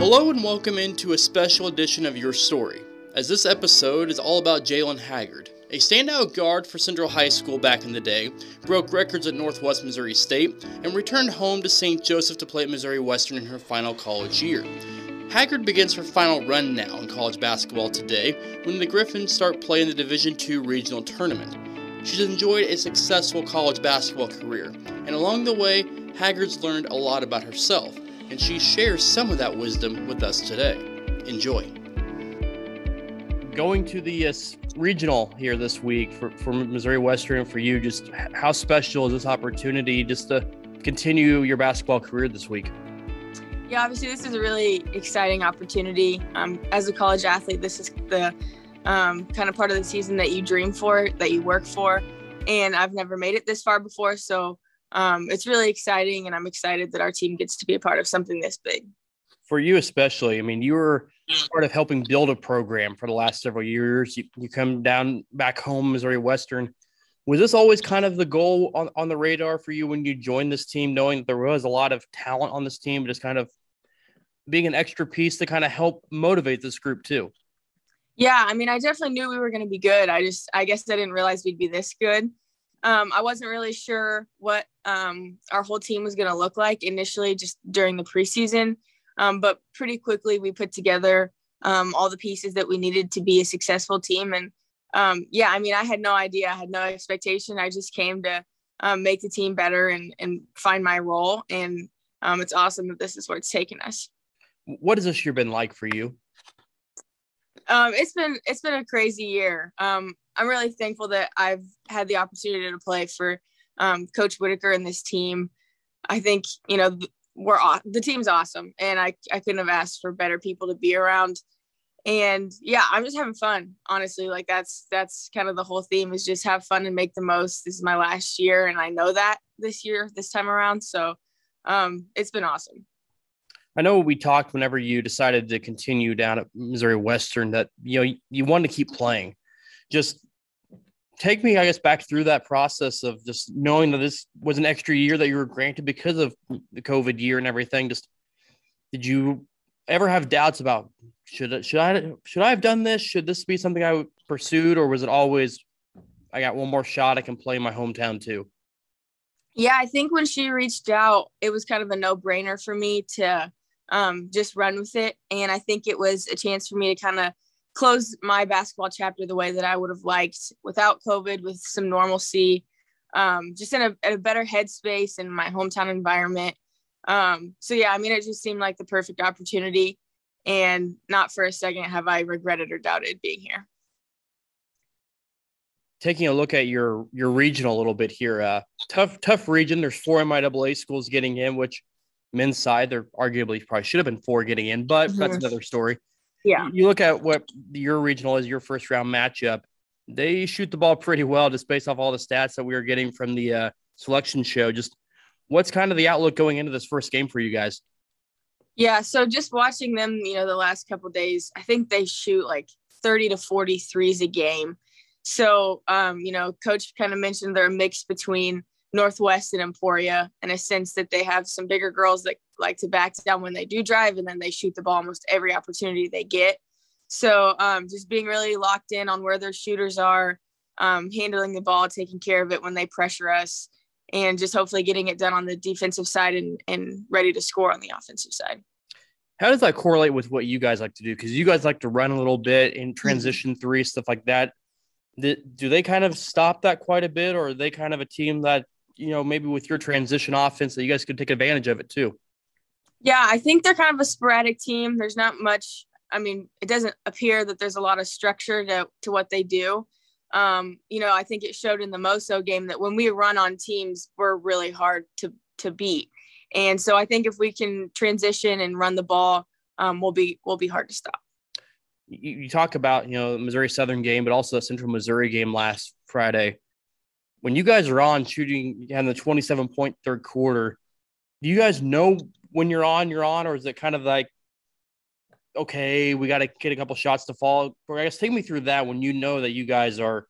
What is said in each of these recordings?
Hello and welcome into a special edition of Your Story, as this episode is all about Jalen Haggard. A standout guard for Central High School back in the day, broke records at Northwest Missouri State, and returned home to St. Joseph to play at Missouri Western in her final college year. Haggard begins her final run now in college basketball today when the Griffins start playing the Division II regional tournament. She's enjoyed a successful college basketball career, and along the way, Haggard's learned a lot about herself, and she shares some of that wisdom with us today. Enjoy. Going to the uh, regional here this week for, for Missouri Western for you, just how special is this opportunity just to continue your basketball career this week? Yeah, obviously, this is a really exciting opportunity. Um, as a college athlete, this is the um, kind of part of the season that you dream for, that you work for. And I've never made it this far before. So um, it's really exciting. And I'm excited that our team gets to be a part of something this big. For you, especially, I mean, you were part of helping build a program for the last several years. You, you come down back home, Missouri Western. Was this always kind of the goal on, on the radar for you when you joined this team, knowing that there was a lot of talent on this team, just kind of being an extra piece to kind of help motivate this group too? Yeah, I mean, I definitely knew we were going to be good. I just, I guess I didn't realize we'd be this good. Um, I wasn't really sure what um, our whole team was going to look like initially, just during the preseason. Um, but pretty quickly, we put together um, all the pieces that we needed to be a successful team. And um, yeah, I mean, I had no idea, I had no expectation. I just came to um, make the team better and, and find my role. And it's awesome that this is where it's taken us. What has this year been like for you? Um, it's been it's been a crazy year. Um, I'm really thankful that I've had the opportunity to play for um, Coach Whitaker and this team. I think you know we're the team's awesome, and I I couldn't have asked for better people to be around. And yeah, I'm just having fun. Honestly, like that's that's kind of the whole theme is just have fun and make the most. This is my last year, and I know that this year, this time around. So um, it's been awesome. I know we talked whenever you decided to continue down at Missouri Western that you know you wanted to keep playing. Just take me, I guess, back through that process of just knowing that this was an extra year that you were granted because of the COVID year and everything. Just did you ever have doubts about should should I should I have done this? Should this be something I pursued, or was it always I got one more shot? I can play my hometown too. Yeah, I think when she reached out, it was kind of a no brainer for me to um, just run with it. And I think it was a chance for me to kind of close my basketball chapter the way that I would have liked without COVID, with some normalcy, um, just in a, a, better headspace in my hometown environment. Um, so yeah, I mean, it just seemed like the perfect opportunity, and not for a second have I regretted or doubted being here. Taking a look at your your regional a little bit here, uh, tough tough region. There's four MIAA schools getting in, which men's side, there arguably probably should have been four getting in, but mm-hmm. that's another story. Yeah. You look at what your regional is, your first round matchup. They shoot the ball pretty well, just based off all the stats that we were getting from the uh, selection show. Just what's kind of the outlook going into this first game for you guys? Yeah, so just watching them, you know, the last couple days, I think they shoot like 30 to 40 threes a game. So, um, you know, coach kind of mentioned they're a mix between Northwest and Emporia in a sense that they have some bigger girls that like to back down when they do drive and then they shoot the ball almost every opportunity they get. So um, just being really locked in on where their shooters are, um, handling the ball, taking care of it when they pressure us, and just hopefully getting it done on the defensive side and, and ready to score on the offensive side. How does that correlate with what you guys like to do? Because you guys like to run a little bit in transition three, stuff like that. Do they kind of stop that quite a bit, or are they kind of a team that you know, maybe with your transition offense that you guys could take advantage of it too. Yeah, I think they're kind of a sporadic team. There's not much. I mean, it doesn't appear that there's a lot of structure to, to what they do. Um, you know, I think it showed in the Moso game that when we run on teams, we're really hard to to beat. And so I think if we can transition and run the ball, um, we'll be we'll be hard to stop. You, you talk about you know Missouri Southern game, but also the Central Missouri game last Friday when you guys are on shooting in the 27 point third quarter, do you guys know when you're on, you're on, or is it kind of like, okay, we got to get a couple shots to fall? Or I guess take me through that when you know that you guys are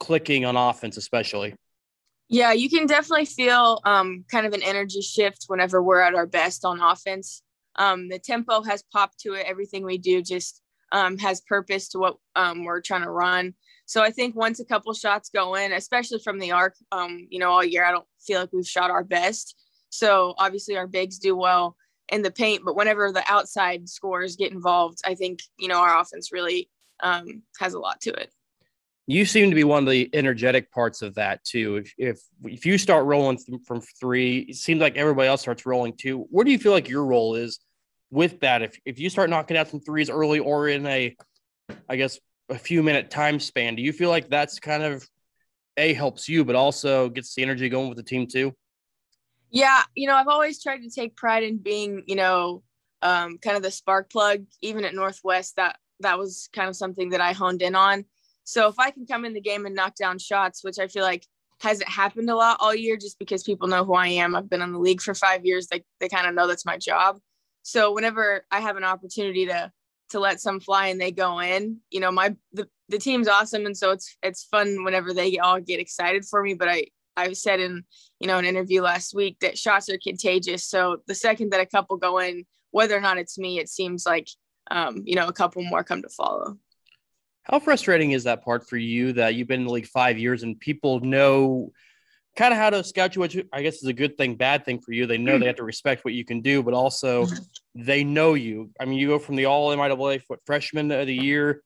clicking on offense, especially. Yeah, you can definitely feel um, kind of an energy shift whenever we're at our best on offense. um, the tempo has popped to it. Everything we do just um, has purpose to what um, we're trying to run. So I think once a couple shots go in, especially from the arc, um, you know, all year, I don't feel like we've shot our best. So obviously our bigs do well in the paint, but whenever the outside scores get involved, I think, you know, our offense really um, has a lot to it. You seem to be one of the energetic parts of that too. If if, if you start rolling th- from three, it seems like everybody else starts rolling too. Where do you feel like your role is with that? If if you start knocking out some threes early or in a, I guess a few minute time span, do you feel like that's kind of a helps you, but also gets the energy going with the team too? Yeah, you know, I've always tried to take pride in being, you know, um, kind of the spark plug. Even at Northwest, that that was kind of something that I honed in on. So if I can come in the game and knock down shots, which I feel like hasn't happened a lot all year, just because people know who I am. I've been in the league for five years. They they kind of know that's my job. So whenever I have an opportunity to to let some fly and they go in, you know, my the, the team's awesome, and so it's it's fun whenever they all get excited for me. But I I've said in you know an interview last week that shots are contagious. So the second that a couple go in, whether or not it's me, it seems like um, you know a couple more come to follow. How frustrating is that part for you that you've been in the league five years and people know kind of how to scout you, which I guess is a good thing, bad thing for you. They know they have to respect what you can do, but also they know you. I mean, you go from the all MIAA freshman of the year,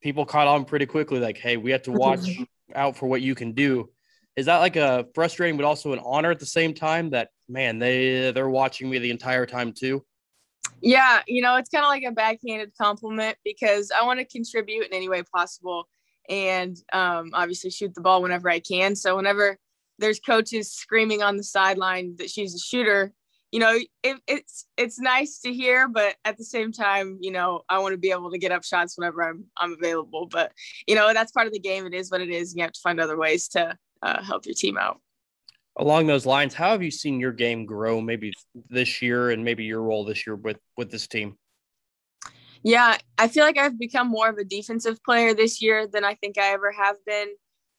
people caught on pretty quickly, like, hey, we have to watch out for what you can do is that like a frustrating but also an honor at the same time that man they they're watching me the entire time too yeah you know it's kind of like a backhanded compliment because i want to contribute in any way possible and um, obviously shoot the ball whenever i can so whenever there's coaches screaming on the sideline that she's a shooter you know it, it's it's nice to hear but at the same time you know i want to be able to get up shots whenever i'm i'm available but you know that's part of the game it is what it is and you have to find other ways to uh, help your team out. Along those lines, how have you seen your game grow maybe this year and maybe your role this year with with this team? Yeah, I feel like I've become more of a defensive player this year than I think I ever have been,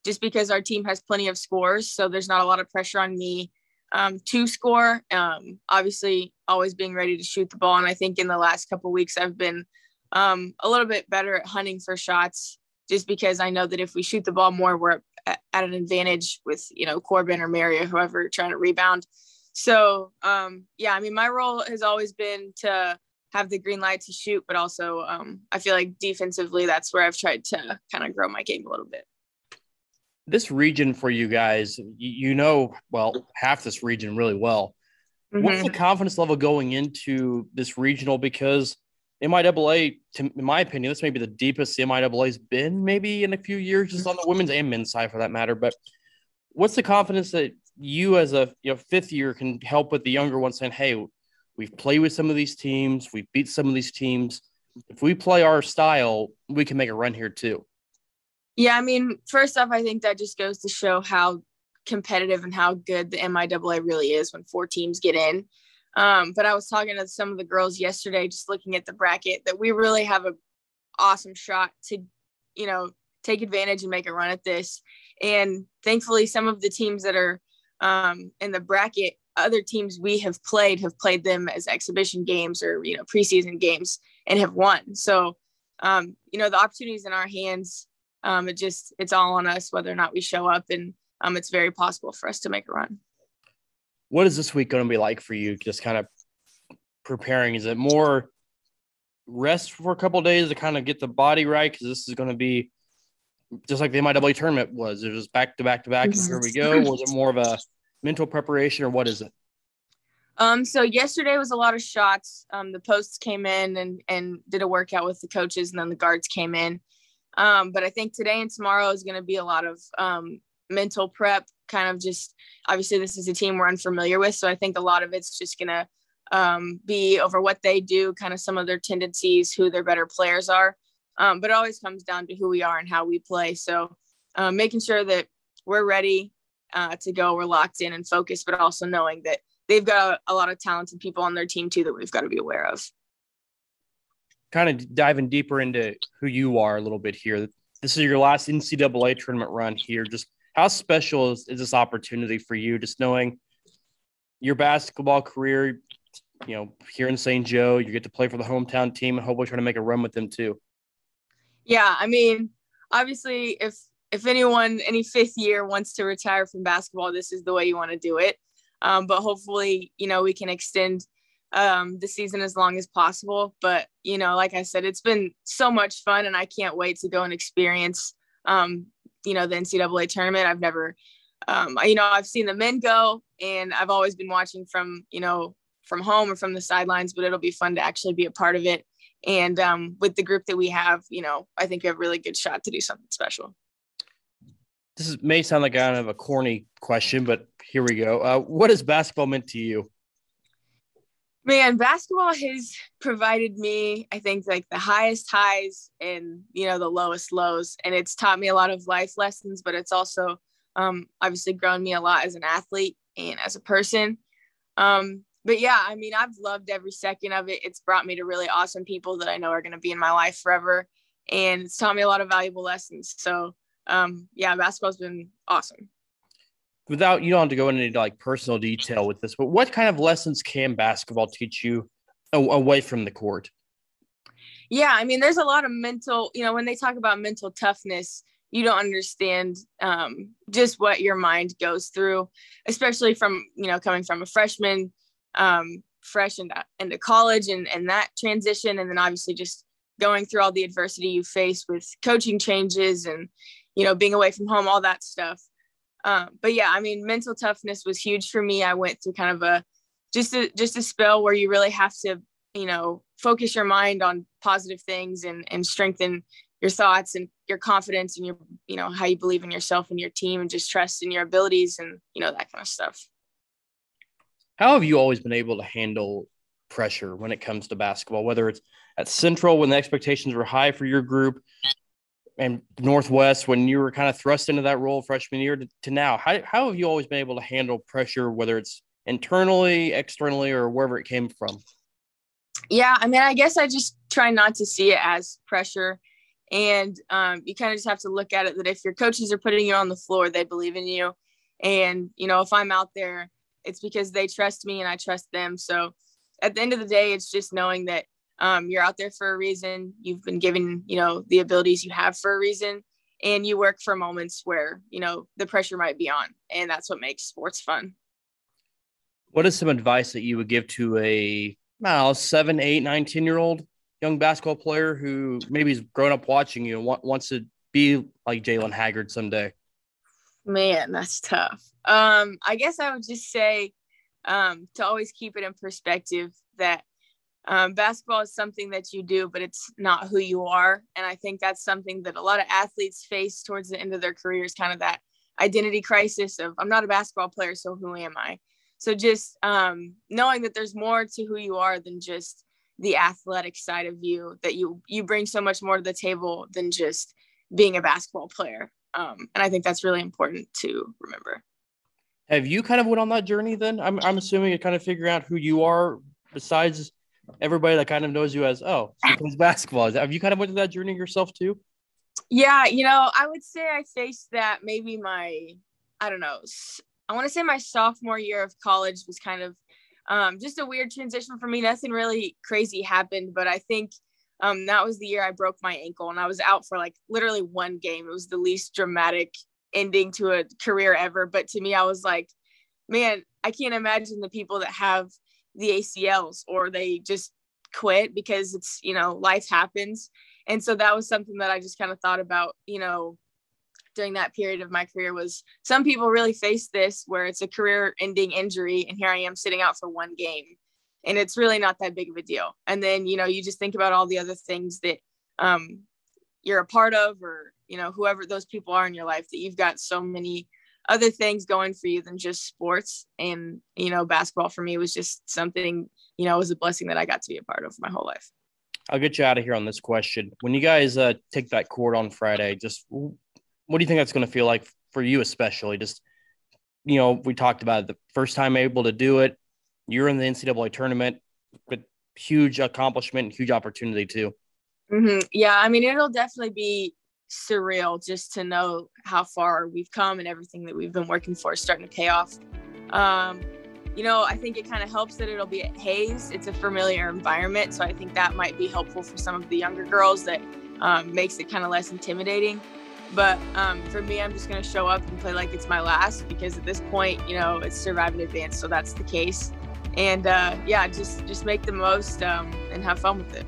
just because our team has plenty of scores. So there's not a lot of pressure on me um, to score. Um, obviously, always being ready to shoot the ball. And I think in the last couple weeks, I've been um, a little bit better at hunting for shots, just because I know that if we shoot the ball more, we're at an advantage with you know Corbin or Mary or whoever trying to rebound. So um, yeah, I mean my role has always been to have the green light to shoot, but also um, I feel like defensively that's where I've tried to kind of grow my game a little bit. This region for you guys, you know, well, half this region really well. Mm-hmm. What's the confidence level going into this regional? Because MIAA, to, in my opinion, this may be the deepest the MIAA's been maybe in a few years, just on the women's and men's side for that matter. But what's the confidence that you, as a you know, fifth year, can help with the younger ones saying, hey, we've played with some of these teams, we've beat some of these teams. If we play our style, we can make a run here too. Yeah, I mean, first off, I think that just goes to show how competitive and how good the MIAA really is when four teams get in. Um, but I was talking to some of the girls yesterday, just looking at the bracket, that we really have a awesome shot to, you know, take advantage and make a run at this. And thankfully, some of the teams that are um, in the bracket, other teams we have played have played them as exhibition games or you know preseason games and have won. So, um, you know, the opportunities in our hands. Um, it just it's all on us whether or not we show up, and um, it's very possible for us to make a run what is this week going to be like for you? Just kind of preparing. Is it more rest for a couple days to kind of get the body right? Because this is going to be just like the MIAA tournament was. It was back to back to back. Here we go. Was it more of a mental preparation or what is it? Um, so yesterday was a lot of shots. Um, the posts came in and and did a workout with the coaches, and then the guards came in. Um, but I think today and tomorrow is going to be a lot of um, mental prep kind of just obviously this is a team we're unfamiliar with so i think a lot of it's just going to um, be over what they do kind of some of their tendencies who their better players are. Um, but it always comes down to who we are and how we play. So um, making sure that we're ready uh, to go we're locked in and focused but also knowing that they've got a, a lot of talented people on their team too that we've got to be aware of kind of diving deeper into who you are a little bit here this is your last ncaa tournament run here just how special is, is this opportunity for you? Just knowing your basketball career, you know, here in St. Joe, you get to play for the hometown team and hopefully try to make a run with them too. Yeah, I mean, obviously, if if anyone any fifth year wants to retire from basketball, this is the way you want to do it. Um, but hopefully, you know, we can extend um, the season as long as possible. But you know, like I said, it's been so much fun, and I can't wait to go and experience, um, you know, the NCAA tournament. I've never, um, you know, I've seen the men go, and I've always been watching from, you know, from home or from the sidelines. But it'll be fun to actually be a part of it. And um, with the group that we have, you know, I think we have a really good shot to do something special. This is, may sound like kind of a corny question, but here we go. Uh, what has basketball meant to you? Man, basketball has provided me, I think, like the highest highs and you know the lowest lows, and it's taught me a lot of life lessons. But it's also um, obviously grown me a lot as an athlete and as a person. Um, but yeah, I mean, I've loved every second of it. It's brought me to really awesome people that I know are going to be in my life forever, and it's taught me a lot of valuable lessons. So um, yeah, basketball's been awesome without you don't have to go into like personal detail with this, but what kind of lessons can basketball teach you away from the court? Yeah, I mean, there's a lot of mental, you know, when they talk about mental toughness, you don't understand um, just what your mind goes through, especially from, you know, coming from a freshman, um, fresh into, into college and, and that transition. And then obviously just going through all the adversity you face with coaching changes and, you know, being away from home, all that stuff. Um, but yeah, I mean, mental toughness was huge for me. I went through kind of a just a just a spell where you really have to, you know, focus your mind on positive things and and strengthen your thoughts and your confidence and your you know how you believe in yourself and your team and just trust in your abilities and you know that kind of stuff. How have you always been able to handle pressure when it comes to basketball, whether it's at Central when the expectations were high for your group, and Northwest when you were kind of thrust into that role freshman year to, to, now? How, how have you always been able to handle pressure, whether it's internally, externally, or wherever it came from? Yeah, I mean, I guess I just try not to see it as pressure. And um, you kind of just have to look at it that if your coaches are putting you on the floor, they believe in you. And, you know, if I'm out there, it's because they trust me and I trust them. So at the end of the day, it's just knowing that um, you're out there for a reason. You've been given you know the abilities you have for a reason. And you work for moments where you know the pressure might be on. And that's what makes sports fun. What is some advice that you would give to a know, seven eight nine ten year old young basketball player who maybe has grown up watching you and wants to be like jalen haggard someday? Man that's tough. Um i guess i would just say um to always keep it in perspective that um, basketball is something that you do, but it's not who you are. And I think that's something that a lot of athletes face towards the end of their careers, kind of that identity crisis of I'm not a basketball player, so who am I? So just um, knowing that there's more to who you are than just the athletic side of you, that you you bring so much more to the table than just being a basketball player. Um, and I think that's really important to remember. Have you kind of went on that journey then? I'm, I'm assuming you kind of figuring out who you are besides everybody that kind of knows you as oh she plays basketball. Have you kind of went through that journey yourself too? Yeah you know i would say i faced that maybe my i don't know i want to say my sophomore year of college was kind of um, just a weird transition for me. Nothing really crazy happened but i think um, that was the year i broke my ankle and i was out for like literally one game. It was the least dramatic ending to a career ever but to me i was like man i can't imagine the people that have the ACLs or they just quit because it's, you know, life happens. And so that was something that I just kind of thought about, you know, during that period of my career was some people really face this where it's a career ending injury and here I am sitting out for one game and it's really not that big of a deal. And then, you know, you just think about all the other things that um, you're a part of or, you know, whoever those people are in your life that you've got so many other things going for you than just sports. And, you know, basketball for me was just something, you know, it was a blessing that I got to be a part of my whole life. I'll get you out of here on this question. When you guys uh, take that court on Friday, just what do you think that's going to feel like for you, especially? Just, you know, we talked about it, the first time able to do it. You're in the NCAA tournament, but huge accomplishment, huge opportunity too. Mm-hmm. Yeah, I mean, it'll definitely be surreal just to know how far we've come and everything that we've been working for is starting to pay off. Um, you know, I think it kind of helps that it'll be at Hays. It's a familiar environment, so I think that might be helpful for some of the younger girls. That um, makes it kind of less intimidating. But um, for me, I'm just going to show up and play like it's my last because at this point, you know, it's survive and advance, so that's the case. And uh, yeah, just just make the most um, and have fun with it.